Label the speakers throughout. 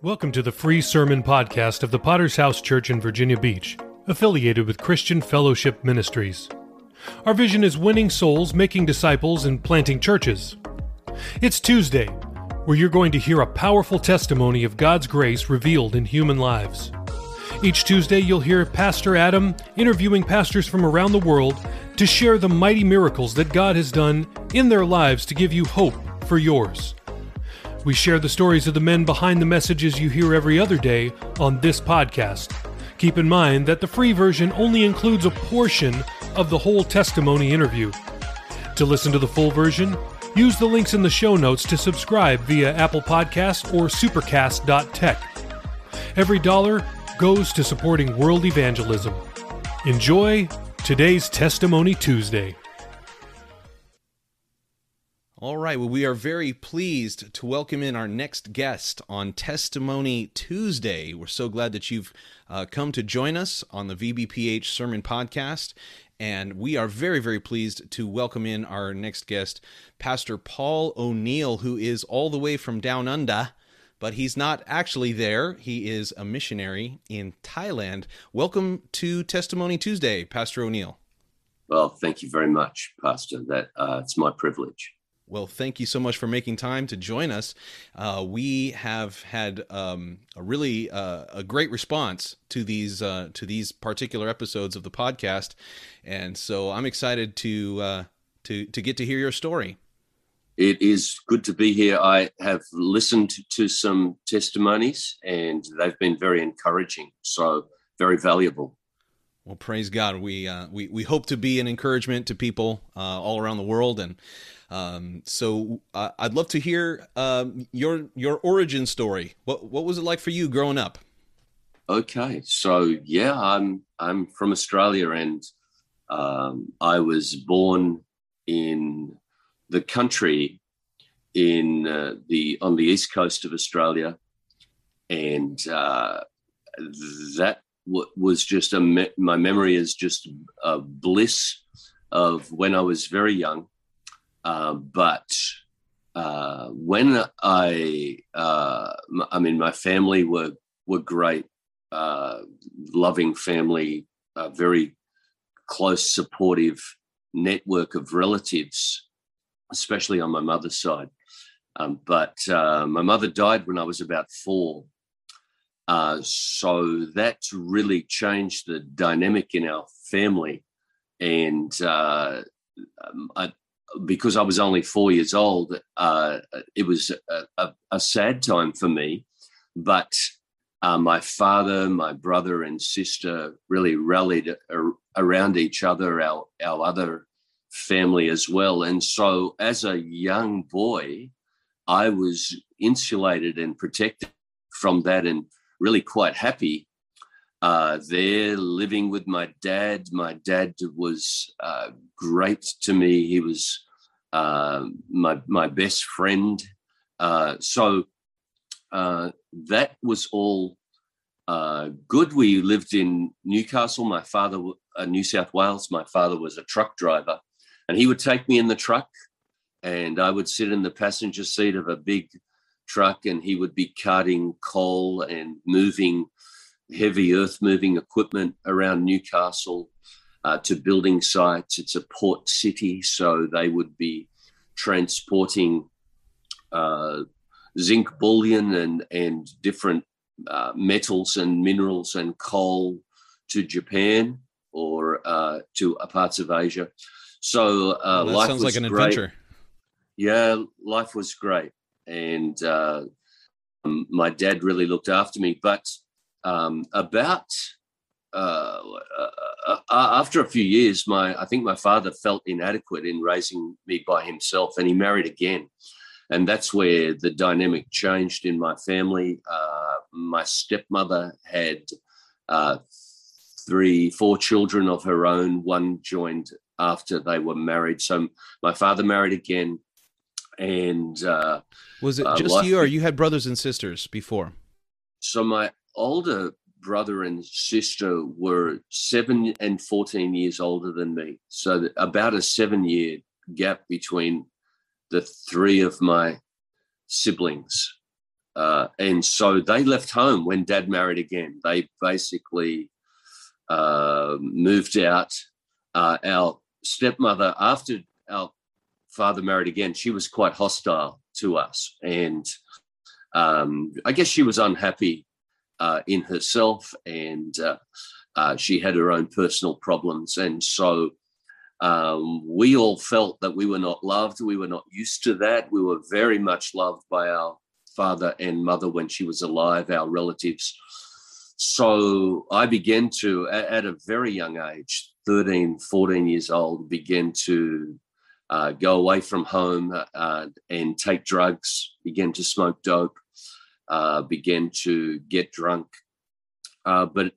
Speaker 1: Welcome to the free sermon podcast of the Potter's House Church in Virginia Beach, affiliated with Christian Fellowship Ministries. Our vision is winning souls, making disciples, and planting churches. It's Tuesday, where you're going to hear a powerful testimony of God's grace revealed in human lives. Each Tuesday, you'll hear Pastor Adam interviewing pastors from around the world to share the mighty miracles that God has done in their lives to give you hope for yours. We share the stories of the men behind the messages you hear every other day on this podcast. Keep in mind that the free version only includes a portion of the whole testimony interview. To listen to the full version, use the links in the show notes to subscribe via Apple Podcast or supercast.tech. Every dollar goes to supporting world evangelism. Enjoy today's Testimony Tuesday.
Speaker 2: All right. Well, we are very pleased to welcome in our next guest on Testimony Tuesday. We're so glad that you've uh, come to join us on the VBPH Sermon Podcast. And we are very, very pleased to welcome in our next guest, Pastor Paul O'Neill, who is all the way from down under, but he's not actually there. He is a missionary in Thailand. Welcome to Testimony Tuesday, Pastor O'Neill.
Speaker 3: Well, thank you very much, Pastor. That uh, it's my privilege.
Speaker 2: Well, thank you so much for making time to join us. Uh, we have had um, a really uh, a great response to these uh, to these particular episodes of the podcast, and so I'm excited to uh, to to get to hear your story.
Speaker 3: It is good to be here. I have listened to some testimonies, and they've been very encouraging. So very valuable.
Speaker 2: Well, praise God. We uh, we we hope to be an encouragement to people uh, all around the world, and um, so uh, I'd love to hear um, your your origin story. What what was it like for you growing up?
Speaker 3: Okay, so yeah, I'm I'm from Australia, and um, I was born in the country in uh, the on the east coast of Australia, and uh, that w- was just a me- my memory is just a bliss of when I was very young uh, but uh, when I, uh, I mean, my family were were great, uh, loving family, a very close, supportive network of relatives, especially on my mother's side. Um, but uh, my mother died when I was about four. so that really changed the dynamic in our family. And um, I, because I was only four years old, uh, it was a, a, a, sad time for me. But uh, my father, my brother, and sister really rallied around each other, our, our other family as well. And so, as a young boy, I was insulated and protected from that and really quite happy uh, there living with my dad. My dad was uh, great to me. He was uh, my my best friend. Uh, so uh, that was all uh, good. We lived in Newcastle. My father, New South Wales. My father was a truck driver, and he would take me in the truck, and I would sit in the passenger seat of a big truck, and he would be carting coal and moving heavy earth moving equipment around Newcastle uh, to building sites. It's a port city, so they would be transporting uh, zinc bullion and and different uh, metals and minerals and coal to Japan or uh, to parts of Asia. So uh,
Speaker 2: well,
Speaker 3: life
Speaker 2: sounds
Speaker 3: was
Speaker 2: like an
Speaker 3: great.
Speaker 2: adventure.
Speaker 3: Yeah, life was great, and uh, um, my dad really looked after me. But um, about uh, uh, uh, after a few years, my I think my father felt inadequate in raising me by himself, and he married again, and that's where the dynamic changed in my family. Uh, my stepmother had uh, three, four children of her own. One joined after they were married, so my father married again. And uh,
Speaker 2: was it just you, or you had brothers and sisters before?
Speaker 3: So my older brother and sister were seven and 14 years older than me. So about a seven year gap between the three of my siblings. Uh, and so they left home when dad married again. They basically uh, moved out. Uh, our stepmother, after our father married again, she was quite hostile to us. And um, I guess she was unhappy uh, in herself and uh, uh, she had her own personal problems. And so um, we all felt that we were not loved. We were not used to that. We were very much loved by our father and mother when she was alive, our relatives. So I began to, at a very young age, 13, 14 years old, begin to uh, go away from home uh, and take drugs, begin to smoke dope, uh, began to get drunk. Uh, but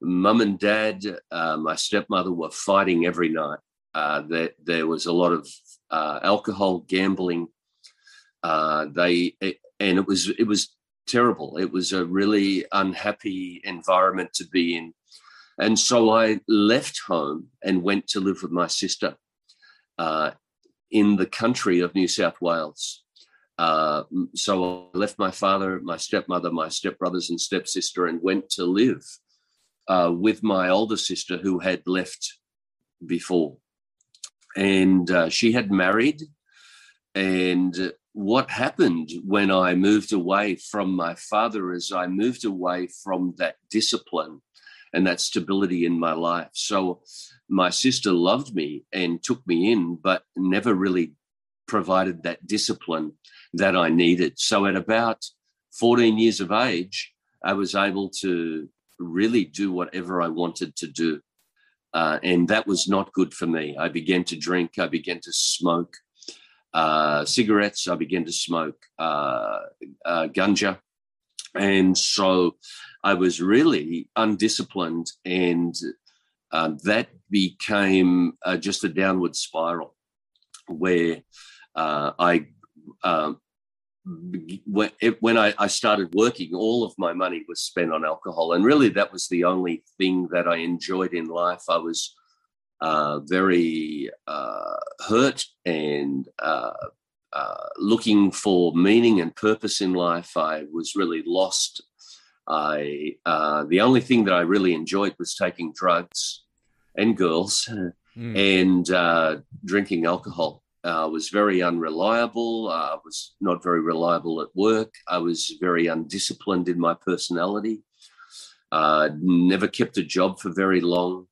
Speaker 3: mum and dad, uh, my stepmother, were fighting every night. Uh, there, there was a lot of alcohol, gambling. they and it was it was terrible. It was a really unhappy environment to be in. And so I left home and went to live with my sister uh, in the country of New South Wales. Uh, so I left my father, my stepmother, my stepbrothers and stepsister, and went to live uh, with my older sister who had left before. And uh, she had married, and what happened when I moved away from my father is I moved away from that discipline and that stability in my life. So my sister loved me and took me in, but never really provided that discipline that I needed. So at about 14 years of age, I was able to really do whatever I wanted to do. Uh, and that was not good for me. I began to drink, I began to smoke uh, cigarettes. I began to smoke uh, uh, ganja. And so I was really undisciplined, and um, that became uh, just a downward spiral where uh, I. Um, when, when I, I, started working, all of my money was spent on alcohol, and really that was the only thing that I enjoyed in life. I was uh, very uh, hurt and uh, uh, looking for meaning and purpose in life. I was really lost. I uh, the only thing that I really enjoyed was taking drugs and girls mm. and drinking alcohol. I was very unreliable. I was not very reliable at work. I was very undisciplined in my personality. never kept a job for very long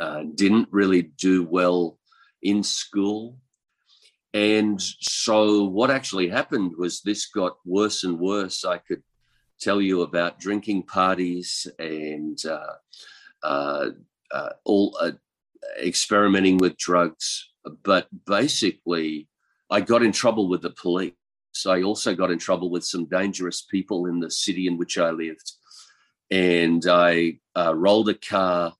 Speaker 3: uh, didn't really do well in school. And so, what actually happened was this got worse and worse. I could tell you about drinking parties and uh, uh, uh all uh, experimenting with drugs. But basically, I got in trouble with the police. I also got in trouble with some dangerous people in the city in which I lived. And I uh, rolled a car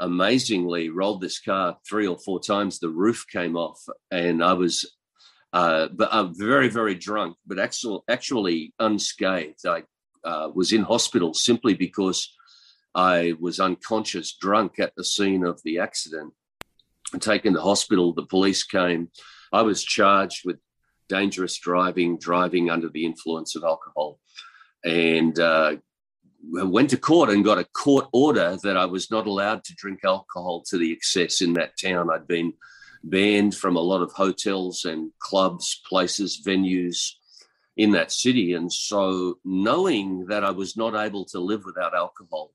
Speaker 3: amazingly rolled this car three or four times. The roof came off, and I was, uh, but I'm very, very drunk, but actually, actually unscathed. I uh, was in hospital simply because I was unconscious, drunk at the scene of the accident. Taken to hospital, the police came. I was charged with dangerous driving, driving under the influence of alcohol, and uh, went to court and got a court order that I was not allowed to drink alcohol to the excess in that town. I'd been banned from a lot of hotels and clubs, places, venues in that city. And so, knowing that I was not able to live without alcohol,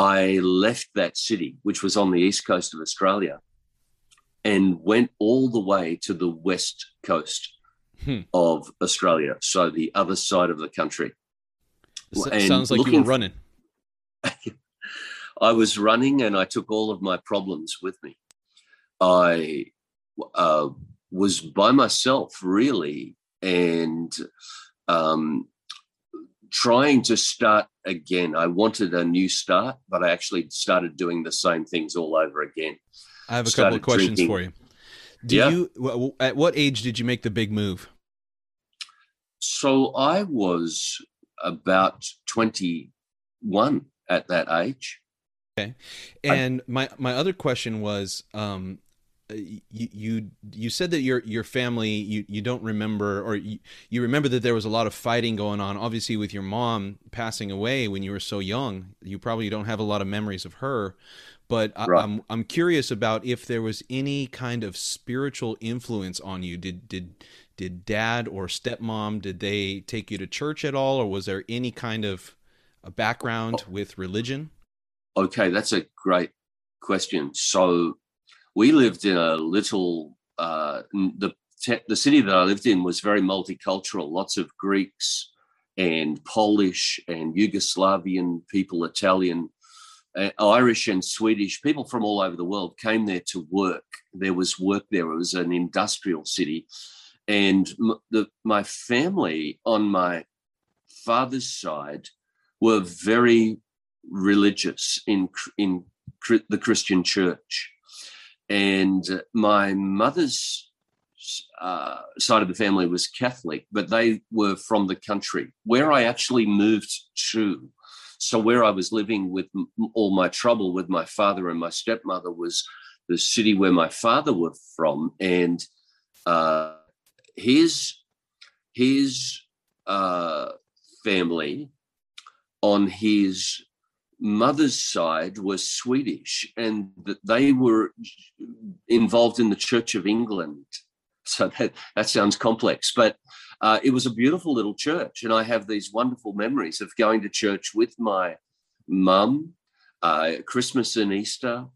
Speaker 3: I left that city, which was on the east coast of Australia, and went all the way to the west coast hmm. of Australia. So, the other side of the country
Speaker 1: and sounds like you were running.
Speaker 3: I was running and I took all of my problems with me. I uh, was by myself, really, and um, trying to start again. I wanted a new start, but I actually started doing the same things all over again.
Speaker 1: I have a started couple of questions drinking. for you. Do yeah. you at what age did you make the big move?
Speaker 3: So I was about 21 at that age.
Speaker 1: Okay. And I, my my other question was um Uh,
Speaker 2: you, you you said that your your family you you don't remember or you, you remember that there was a lot of fighting going on obviously with your mom passing away when you were so young. You probably don't have a lot of memories of her but right. I, I'm I'm curious about if there was any kind of spiritual influence on you. Did did did dad or stepmom did they take you to church at all or was there any kind of a background oh. with religion?
Speaker 3: Okay that's a great question. So we lived in a little uh, the the city that I lived in was very multicultural. Lots of Greeks and Polish and Yugoslavian people, Italian, uh, Irish and Swedish people from all over the world came there to work. There was work there. It was an industrial city, and m- the, my family on my father's side were very religious in in the Christian church and my mother's uh, side of the family was Catholic, but they were from the country where I actually moved to. So where I was living with all my trouble with my father and my stepmother was the city where my father was from, and uh, his his uh, family on his mother's side was Swedish and that they were involved in the Church of England. So that, that sounds complex, but uh, it was a beautiful little church. And I have these wonderful memories of going to church with my mum, uh, Christmas and Easter,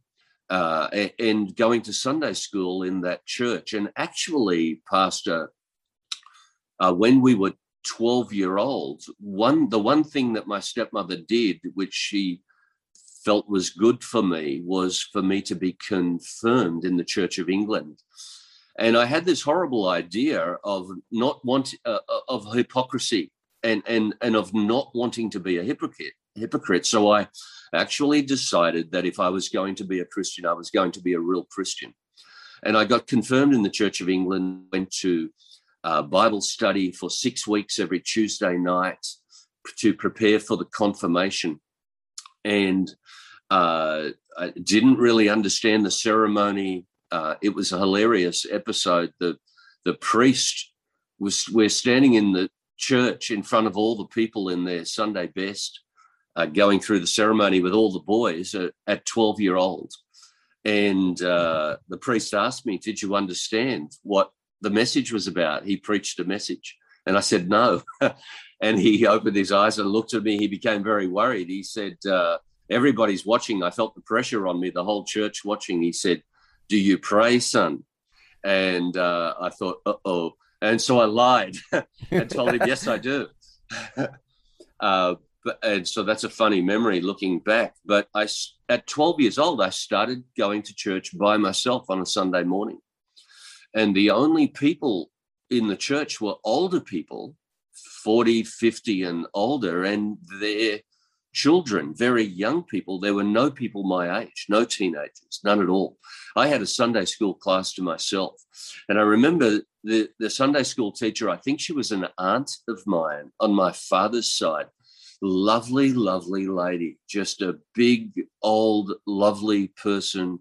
Speaker 3: uh, and going to Sunday school in that church. And actually, Pastor, uh, when we were 12 year olds one the one thing that my stepmother did which she felt was good for me was for me to be confirmed in the church of england. And i had this horrible idea of not want uh, uh of hypocrisy and and and of not wanting to be a hypocrite hypocrite. So i actually decided that if i was going to be a christian i was going to be a real christian. And i got confirmed in the church of england went to uh, Bible study for six weeks every Tuesday night to prepare for the confirmation. And uh, I didn't really understand the ceremony. Uh, it was a hilarious episode. The the priest was we're standing in the church in front of all the people in their Sunday best, uh, going through the ceremony with all the boys at, at 12 year old. And uh, the priest asked me, Did you understand what the message was about. He preached a message. And I said, no. and he opened his eyes and looked at me. He became very worried. He said, uh, everybody's watching. I felt the pressure on me, the whole church watching. He said, do you pray, son? And uh, I thought, uh-oh. And so I lied and told him, yes, I do. uh, and so that's a funny memory looking back. But I, at 12 years old, I started going to church by myself on a Sunday morning and the only people in the church were older people 40 50 and older and their children very young people. There were no people my age no teenagers none at all. I had a sunday school class to myself. And i remember the, the sunday school teacher i think she was an aunt of mine on my father's side. Lovely lovely lady just a big old lovely person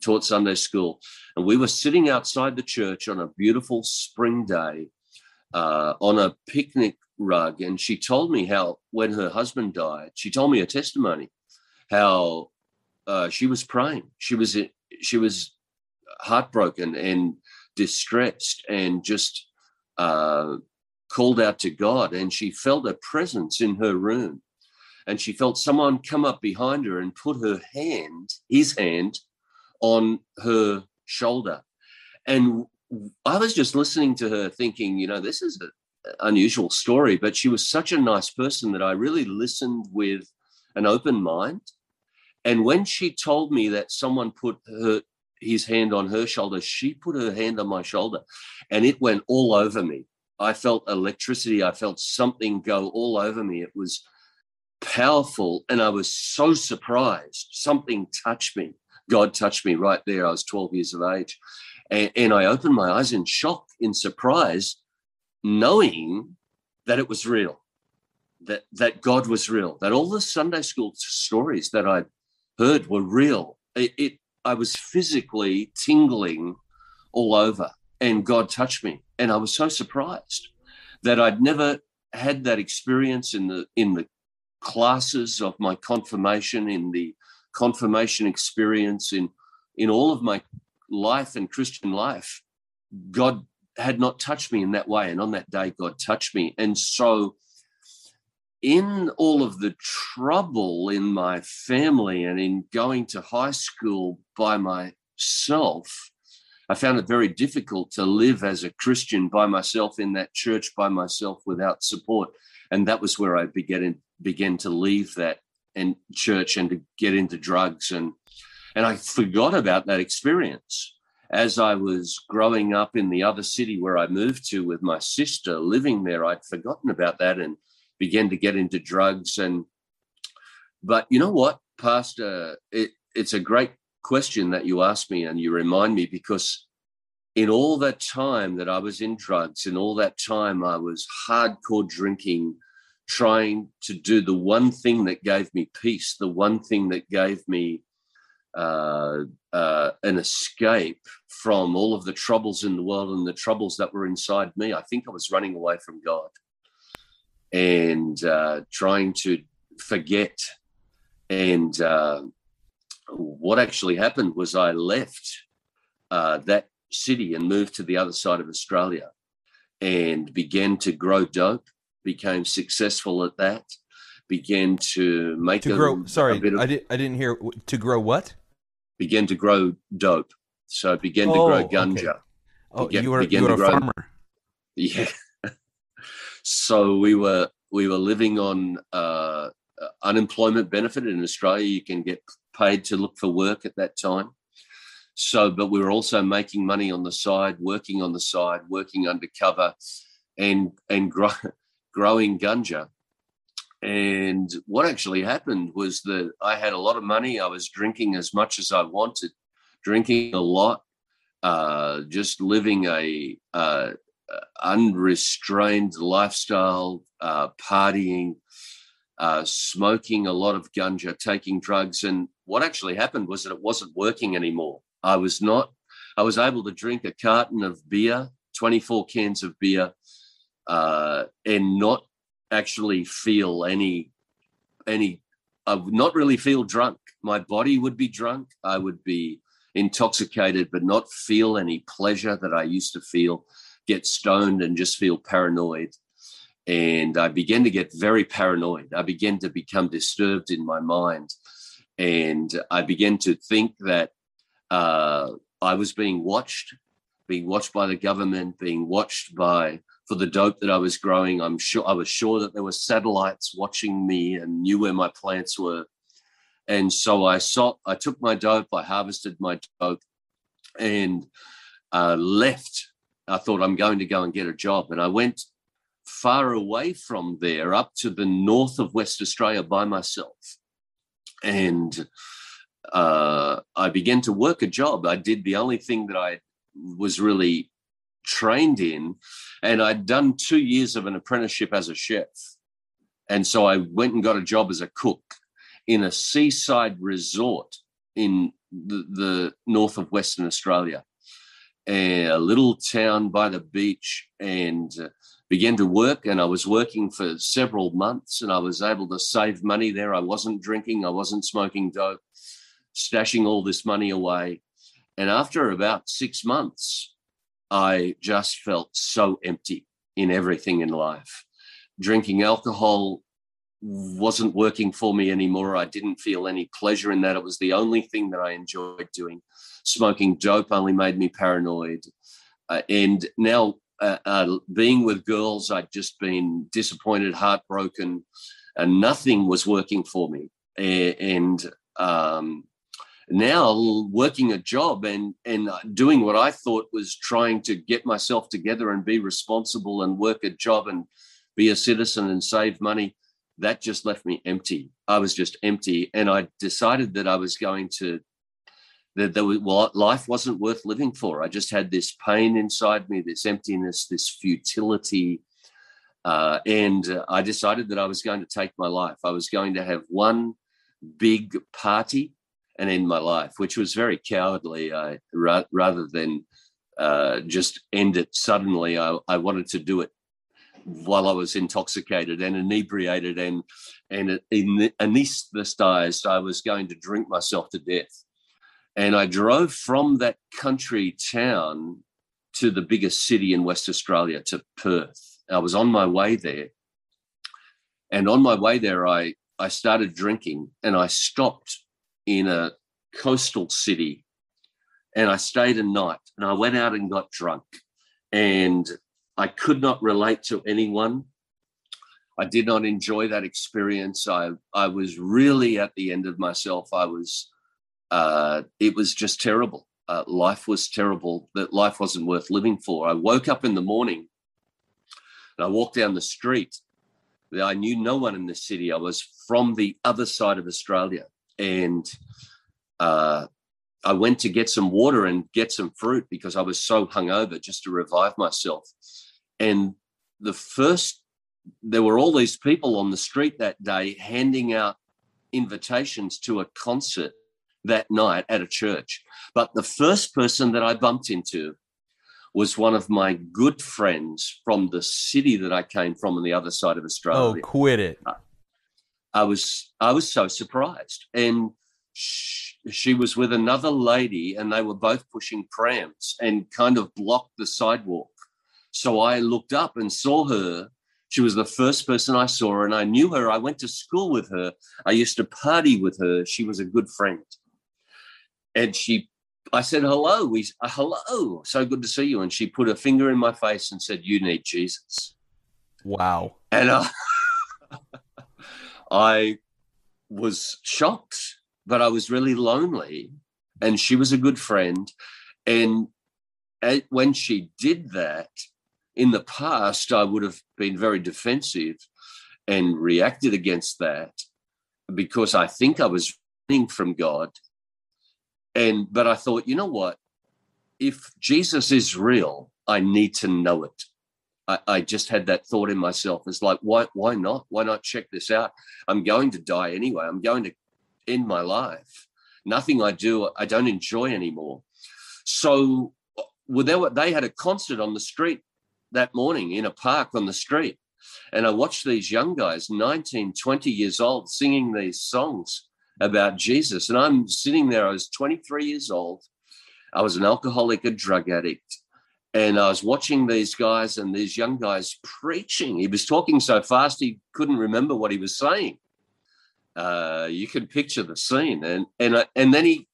Speaker 3: taught Sunday school. And we were sitting outside the church on a beautiful spring day uh, on a picnic rug. And she told me how, when her husband died, she told me a testimony how uh, she was praying. She was, she was heartbroken and distressed and just uh, called out to God. And she felt a presence in her room. And she felt someone come up behind her and put her hand, his hand, on her shoulder. And I was just listening to her thinking, you know, this is an unusual story, but she was such a nice person that I really listened with an open mind. And when she told me that someone put her his hand on her shoulder, she put her hand on my shoulder and it went all over me. I felt electricity. I felt something go all over me. It was powerful. And I was so surprised. Something touched me. God touched me right there. I was 12 years of age. And, and I opened my eyes in shock, in surprise, knowing that it was real, that, that God was real, that all the Sunday school stories that I heard were real. It, it I was physically tingling all over, and God touched me, and I was so surprised that I'd never had that experience in the in the classes of my confirmation, in the confirmation experience, in in all of my life and Christian life. God had not touched me in that way, and on that day, God touched me, and so in all of the trouble in my family and in going to high school by myself, I found it very difficult to live as a Christian by myself in that church by myself without support. And that was where I began began to leave that and church and to get into drugs and and I forgot about that experience as I was growing up in the other city where I moved to with my sister living there. I'd forgotten about that and began to get into drugs and but you know what pastor it, it's a great question that you asked me and you remind me because in all that time that I was in drugs, in all that time I was hardcore drinking, trying to do the one thing that gave me peace, the one thing that gave me uh, uh, an escape from all of the troubles in the world and the troubles that were inside me. I think I was running away from God and uh, trying to forget. And uh, what actually happened was I left uh, that city and moved to the other side of Australia and began to grow dope, became successful at that, began to make
Speaker 2: to
Speaker 3: a,
Speaker 2: grow. Sorry,
Speaker 3: of,
Speaker 2: I, did, I didn't hear to grow what?
Speaker 3: Began to grow dope. So began to
Speaker 2: oh,
Speaker 3: grow ganja.
Speaker 2: Okay. Oh,
Speaker 3: began,
Speaker 2: you were, you were a grow, farmer.
Speaker 3: Yeah. so we were we were living on uh, unemployment benefit in Australia. You can get paid to look for work at that time. So, but we were also making money on the side, working on the side, working undercover, and and grow, growing ganja. And what actually happened was that I had a lot of money. I was drinking as much as I wanted, drinking a lot, uh, just living a, uh, unrestrained lifestyle, uh, partying, uh, smoking a lot of ganja, taking drugs. And what actually happened was that it wasn't working anymore. I was not, I was able to drink a carton of beer, 24 cans of beer, uh, and not actually feel any, any, I would not really feel drunk. My body would be drunk. I would be intoxicated, but not feel any pleasure that I used to feel, get stoned and just feel paranoid. And I began to get very paranoid. I began to become disturbed in my mind. And I began to think that uh, I was being watched, being watched by the government, being watched by for the dope that I was growing. I'm sure I was sure that there were satellites watching me and knew where my plants were. And so I saw, I took my dope, I harvested my dope, and uh, left. I thought I'm going to go and get a job, and I went far away from there, up to the north of West Australia by myself, and uh, I began to work a job. I did the only thing that I was really trained in, and I'd done two years of an apprenticeship as a chef. And so I went and got a job as a cook in a seaside resort in the, the north of Western Australia, a little town by the beach, and uh, began to work. And I was working for several months, and I was able to save money there. I wasn't drinking, I wasn't smoking dope stashing all this money away. And after about six months, I just felt so empty in everything in life. Drinking alcohol wasn't working for me anymore. I didn't feel any pleasure in that. It was the only thing that I enjoyed doing. Smoking dope only made me paranoid. Uh, and now, uh, uh, being with girls, I'd just been disappointed, heartbroken, and nothing was working for me. And um, now working a job and and doing what I thought was trying to get myself together and be responsible and work a job and be a citizen and save money that just left me empty. I was just empty and I decided that I was going to that there was, well, life wasn't worth living for. I just had this pain inside me this emptiness this futility uh, and I decided that I was going to take my life. I was going to have one big party and end my life, which was very cowardly. I ra- rather than uh, just end it suddenly, I, I wanted to do it while I was intoxicated and inebriated and and in, anesthetized. I was going to drink myself to death, and I drove from that country town to the biggest city in West Australia, to Perth. I was on my way there, and on my way there, I I started drinking, and I stopped in a coastal city, and I stayed a night, and I went out and got drunk, and I could not relate to anyone. I did not enjoy that experience. I I was really at the end of myself. I was. Uh, it was just terrible. Uh, life was terrible. That life wasn't worth living for. I woke up in the morning, and I walked down the street. I knew no one in the city. I was from the other side of Australia, and uh, I went to get some water and get some fruit because I was so hungover just to revive myself. And the first, there were all these people on the street that day handing out invitations to a concert that night at a church. But the first person that I bumped into was one of my good friends from the city that I came from on the other side of Australia.
Speaker 4: Oh, quit it.
Speaker 3: I was I was so surprised. And she, she was with another lady and they were both pushing prams and kind of blocked the sidewalk. So I looked up and saw her. She was the first person I saw, and I knew her. I went to school with her. I used to party with her. She was a good friend. And she, I said, hello. We, uh, hello. So good to see you. And she put her finger in my face and said, You need Jesus.
Speaker 4: Wow.
Speaker 3: And uh, I was shocked, but I was really lonely. And she was a good friend. And when she did that, in the past, I would have been very defensive and reacted against that because I think I was running from God. And but I thought, you know what? If Jesus is real, I need to know it. I, I just had that thought in myself. It's like, why, why not? Why not check this out? I'm going to die anyway. I'm going to end my life. Nothing I do, I don't enjoy anymore. So well, they, were, they had a concert on the street that morning in a park on the street. And I watched these young guys, 19, 20 years old, singing these songs about Jesus. And I'm sitting there, I was 23 years old. I was an alcoholic, a drug addict. And I was watching these guys and these young guys preaching. He was talking so fast he couldn't remember what he was saying. Uh, you can picture the scene. And and and then he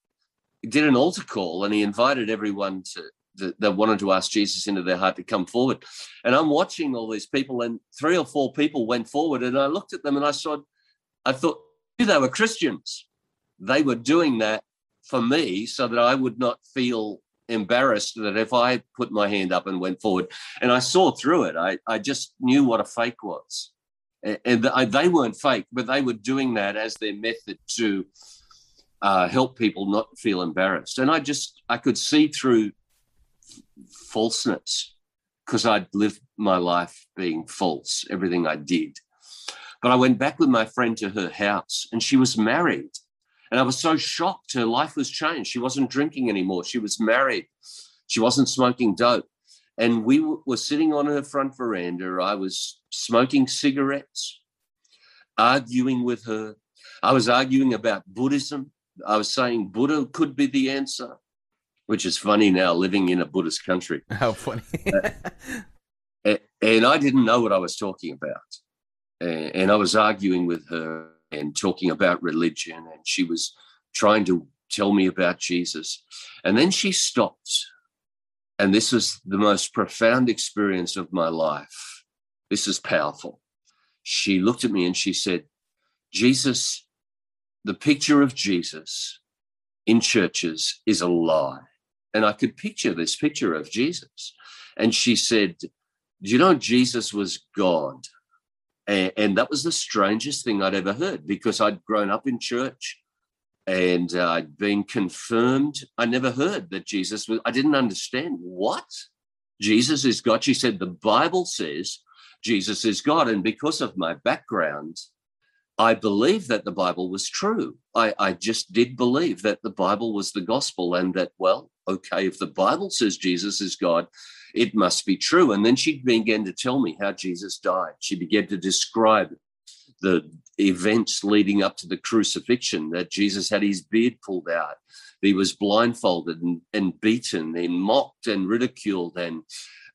Speaker 3: did an altar call and he invited everyone to that, that wanted to ask Jesus into their heart to come forward. And I'm watching all these people, and three or four people went forward, and I looked at them and I saw, I thought they were Christians. They were doing that for me so that I would not feel embarrassed that if I put my hand up and went forward, and I saw through it, I, I just knew what a fake was. And, they weren't fake, but they were doing that as their method to uh, help people not feel embarrassed. And I just, I could see through falseness because I'd lived my life being false, everything I did. But I went back with my friend to her house and she was married. And I was so shocked. Her life was changed. She wasn't drinking anymore. She was married. She wasn't smoking dope. And we were sitting on her front veranda. I was smoking cigarettes, arguing with her. I was arguing about Buddhism. I was saying Buddha could be the answer which is funny now living in a Buddhist country.
Speaker 4: How funny.
Speaker 3: and I didn't know what I was talking about. And I was arguing with her and talking about religion, and she was trying to tell me about Jesus. And then she stopped. And this was the most profound experience of my life. This is powerful. She looked at me and she said, Jesus, the picture of Jesus in churches is a lie. And I could picture this picture of Jesus. And she said, Do you know Jesus was God? And, and that was the strangest thing I'd ever heard because I'd grown up in church and uh, I'd been confirmed. I never heard that Jesus was, I didn't understand what? Jesus is God. She said, The Bible says Jesus is God. And because of my background, I believed that the Bible was true. I, I just did believe that the Bible was the gospel and that, well, okay, if the Bible says Jesus is God, it must be true. And then she began to tell me how Jesus died. She began to describe the events leading up to the crucifixion that Jesus had his beard pulled out. He was blindfolded and, and beaten and mocked and ridiculed, and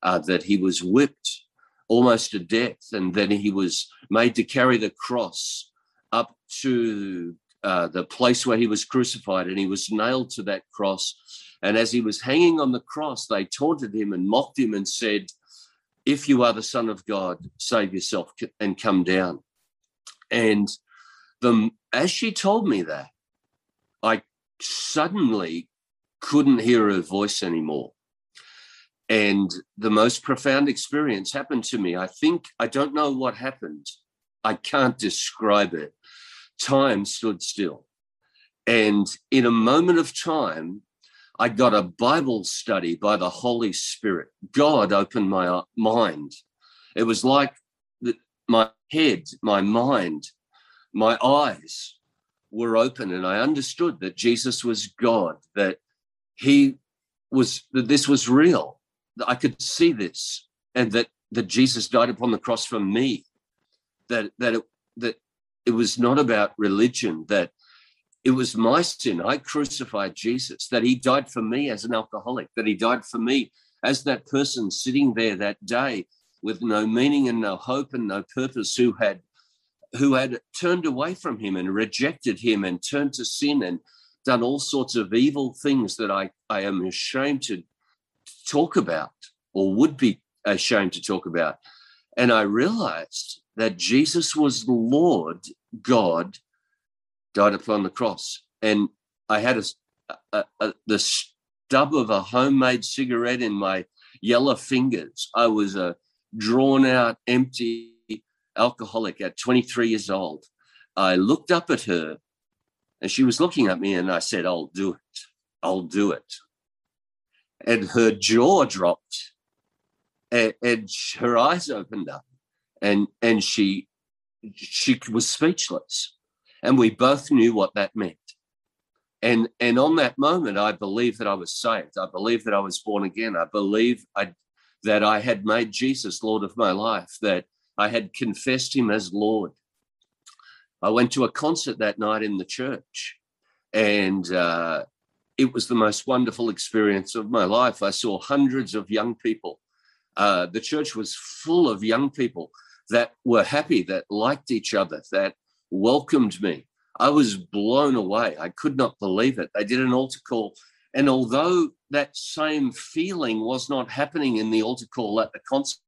Speaker 3: uh, that he was whipped almost to death. And then he was made to carry the cross up to uh, the place where he was crucified, and he was nailed to that cross. And as he was hanging on the cross, they taunted him and mocked him and said, If you are the Son of God, save yourself and come down. And the, as she told me that, I suddenly couldn't hear her voice anymore. And the most profound experience happened to me. I think, I don't know what happened. I can't describe it. Time stood still. And in a moment of time, I got a Bible study by the Holy Spirit. God opened my uh, mind. It was like that my head, my mind, my eyes were open, and I understood that Jesus was God, that He was, that this was real, that I could see this, and that, that Jesus died upon the cross for me, that, that, it, that it was not about religion, that it was my sin. I crucified Jesus, that He died for me as an alcoholic, that He died for me as that person sitting there that day with no meaning and no hope and no purpose who had who had turned away from him and rejected him and turned to sin and done all sorts of evil things that I, I am ashamed to talk about or would be ashamed to talk about. And I realized that Jesus was the Lord God, died upon the cross. And I had a, a, a, the stub of a homemade cigarette in my yellow fingers. I was a drawn out, empty alcoholic at 23 years old. I looked up at her and she was looking at me and I said, I'll do it. I'll do it. And her jaw dropped and, and her eyes opened up and, and she, she was speechless. And we both knew what that meant. And, and on that moment, I believed that I was saved. I believed that I was born again. I believe I, that I had made Jesus Lord of my life, that I had confessed him as Lord. I went to a concert that night in the church, and uh, it was the most wonderful experience of my life. I saw hundreds of young people. Uh, the church was full of young people that were happy, that liked each other, that welcomed me. I was blown away. I could not believe it. They did an altar call. And although that same feeling was not happening in the altar call at the concert,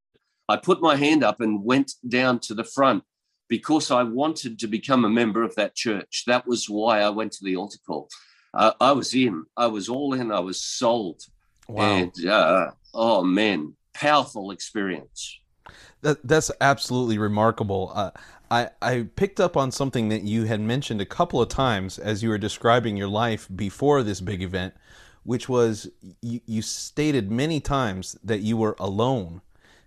Speaker 3: I put my hand up and went down to the front because I wanted to become a member of that church. That was why I went to the altar call. Uh, I was in, I was all in, I was sold. Wow. And uh, oh man, powerful experience.
Speaker 4: That, that's absolutely remarkable. Uh, I, I picked up on something that you had mentioned a couple of times as you were describing your life before this big event, which was you, you stated many times that you were alone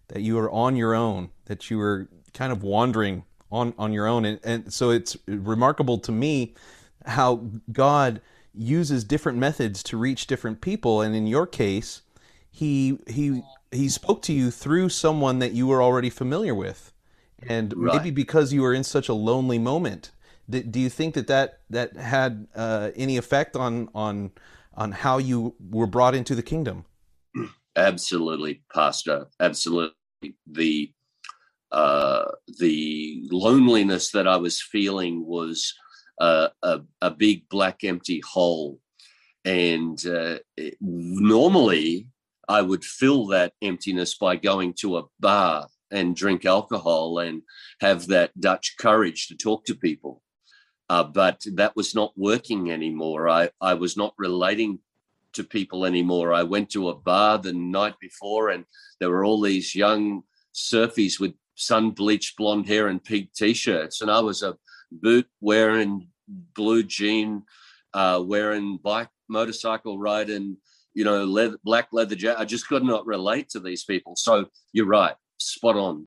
Speaker 4: that you were on your own, that you were kind of wandering on, on your own. And, and so it's remarkable to me how God uses different methods to reach different people. And in your case, he, he, he spoke to you through someone that you were already familiar with. And right. maybe because you were in such a lonely moment, do you think that that, that had uh, any effect on, on, on how you were brought into the kingdom?
Speaker 3: Absolutely, Pastor. Absolutely. The uh, the loneliness that I was feeling was uh, a, a big black empty hole, and uh, it, normally I would fill that emptiness by going to a bar and drink alcohol and have that Dutch courage to talk to people. Uh, but that was not working anymore. I, I was not relating to people anymore. I went to a bar the night before, and there were all these young surfies with sun bleached blonde hair and pink t-shirts, and I was a boot wearing, blue jean uh, wearing, bike motorcycle riding, you know, leather, black leather jacket. I just could not relate to these people. So you're right, spot on.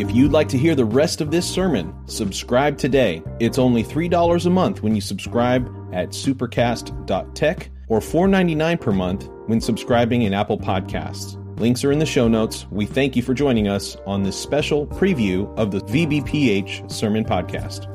Speaker 2: If you'd like to hear the rest of this sermon, subscribe today. It's only $3 a month when you subscribe at supercast.tech or $4.99 per month when subscribing in Apple Podcasts. Links are in the show notes. We thank you for joining us on this special preview of the VBPH Sermon Podcast.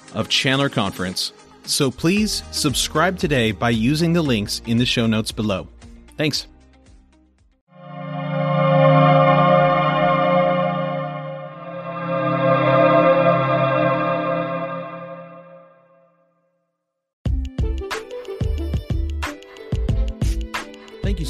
Speaker 2: of Chandler Conference. So please subscribe today by using the links in the show notes below. Thanks.